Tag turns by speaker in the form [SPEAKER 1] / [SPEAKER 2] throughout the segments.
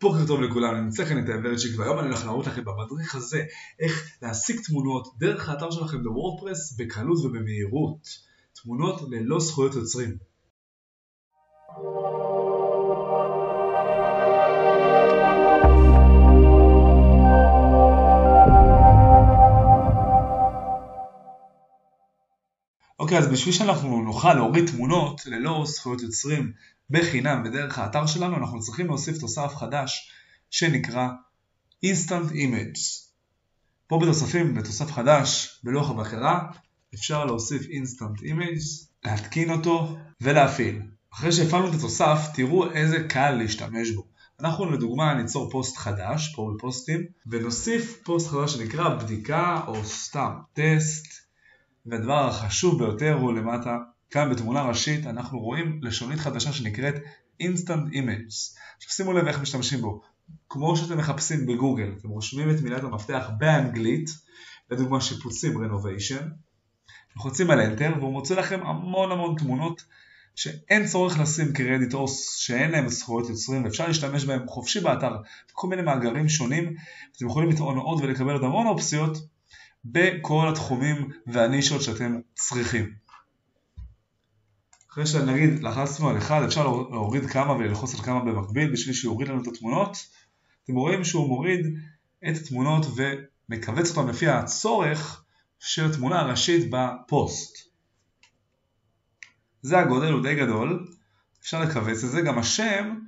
[SPEAKER 1] בוקר טוב לכולם, אני נמצא כאן את האברצ'יק והיום אני הולך להראות לכם במדריך הזה איך להשיג תמונות דרך האתר שלכם בוורדפרס בקלות ובמהירות. תמונות ללא זכויות יוצרים. אוקיי, אז בשביל שאנחנו נוכל להוריד תמונות ללא זכויות יוצרים בחינם ודרך האתר שלנו, אנחנו צריכים להוסיף תוסף חדש שנקרא Instant Image. פה בתוספים, בתוסף חדש, בלוח הבקרה, אפשר להוסיף Instant Image, להתקין אותו ולהפעיל. אחרי שהפעלנו את התוסף, תראו איזה קל להשתמש בו. אנחנו לדוגמה ניצור פוסט חדש, פה בפוסטים, ונוסיף פוסט חדש שנקרא בדיקה או סתם טסט. והדבר החשוב ביותר הוא למטה, כאן בתמונה ראשית אנחנו רואים לשונית חדשה שנקראת Instant Image. עכשיו שימו לב איך משתמשים בו. כמו שאתם מחפשים בגוגל, אתם רושמים את מילת המפתח באנגלית, לדוגמה שיפוצים Renovation, לוחצים על Enter והוא מוצא לכם המון המון תמונות שאין צורך לשים קרדיט או שאין להם זכויות יוצרים ואפשר להשתמש בהם חופשי באתר בכל מיני מאגרים שונים אתם יכולים לטעון עוד ולקבל עוד המון אופציות בכל התחומים והנישות שאתם צריכים. אחרי שנגיד לחצנו על אחד אפשר להוריד כמה וללחוץ על כמה במקביל בשביל שיוריד לנו את התמונות. אתם רואים שהוא מוריד את התמונות ומכווץ אותן לפי הצורך של התמונה הראשית בפוסט. זה הגודל, הוא די גדול, אפשר לכווץ את זה, גם השם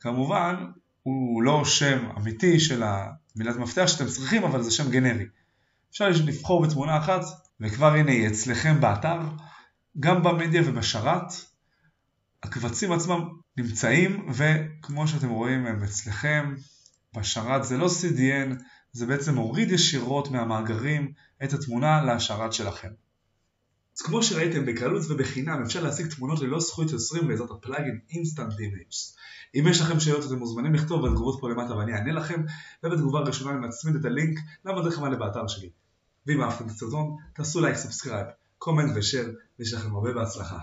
[SPEAKER 1] כמובן הוא לא שם אמיתי של המילת מפתח שאתם צריכים אבל זה שם גנרי. אפשר לבחור בתמונה אחת וכבר הנה היא אצלכם באתר, גם במדיה ובשרת. הקבצים עצמם נמצאים וכמו שאתם רואים הם אצלכם בשרת זה לא CDN, זה בעצם מוריד ישירות מהמאגרים את התמונה לשרת שלכם. אז כמו שראיתם בקלות ובחינם אפשר להשיג תמונות ללא זכויות יוצרים בעזרת הפלאגין Instant Images. אם יש לכם שאלות אתם מוזמנים לכתוב בתגובות פה למטה ואני אענה לכם ובתגובה הראשונה אני מצמיד את הלינק למדריך המלא באתר שלי. ואם אהבתם את הסרטון, תעשו לייק, subscribe, comment ו share, ויש לכם הרבה בהצלחה.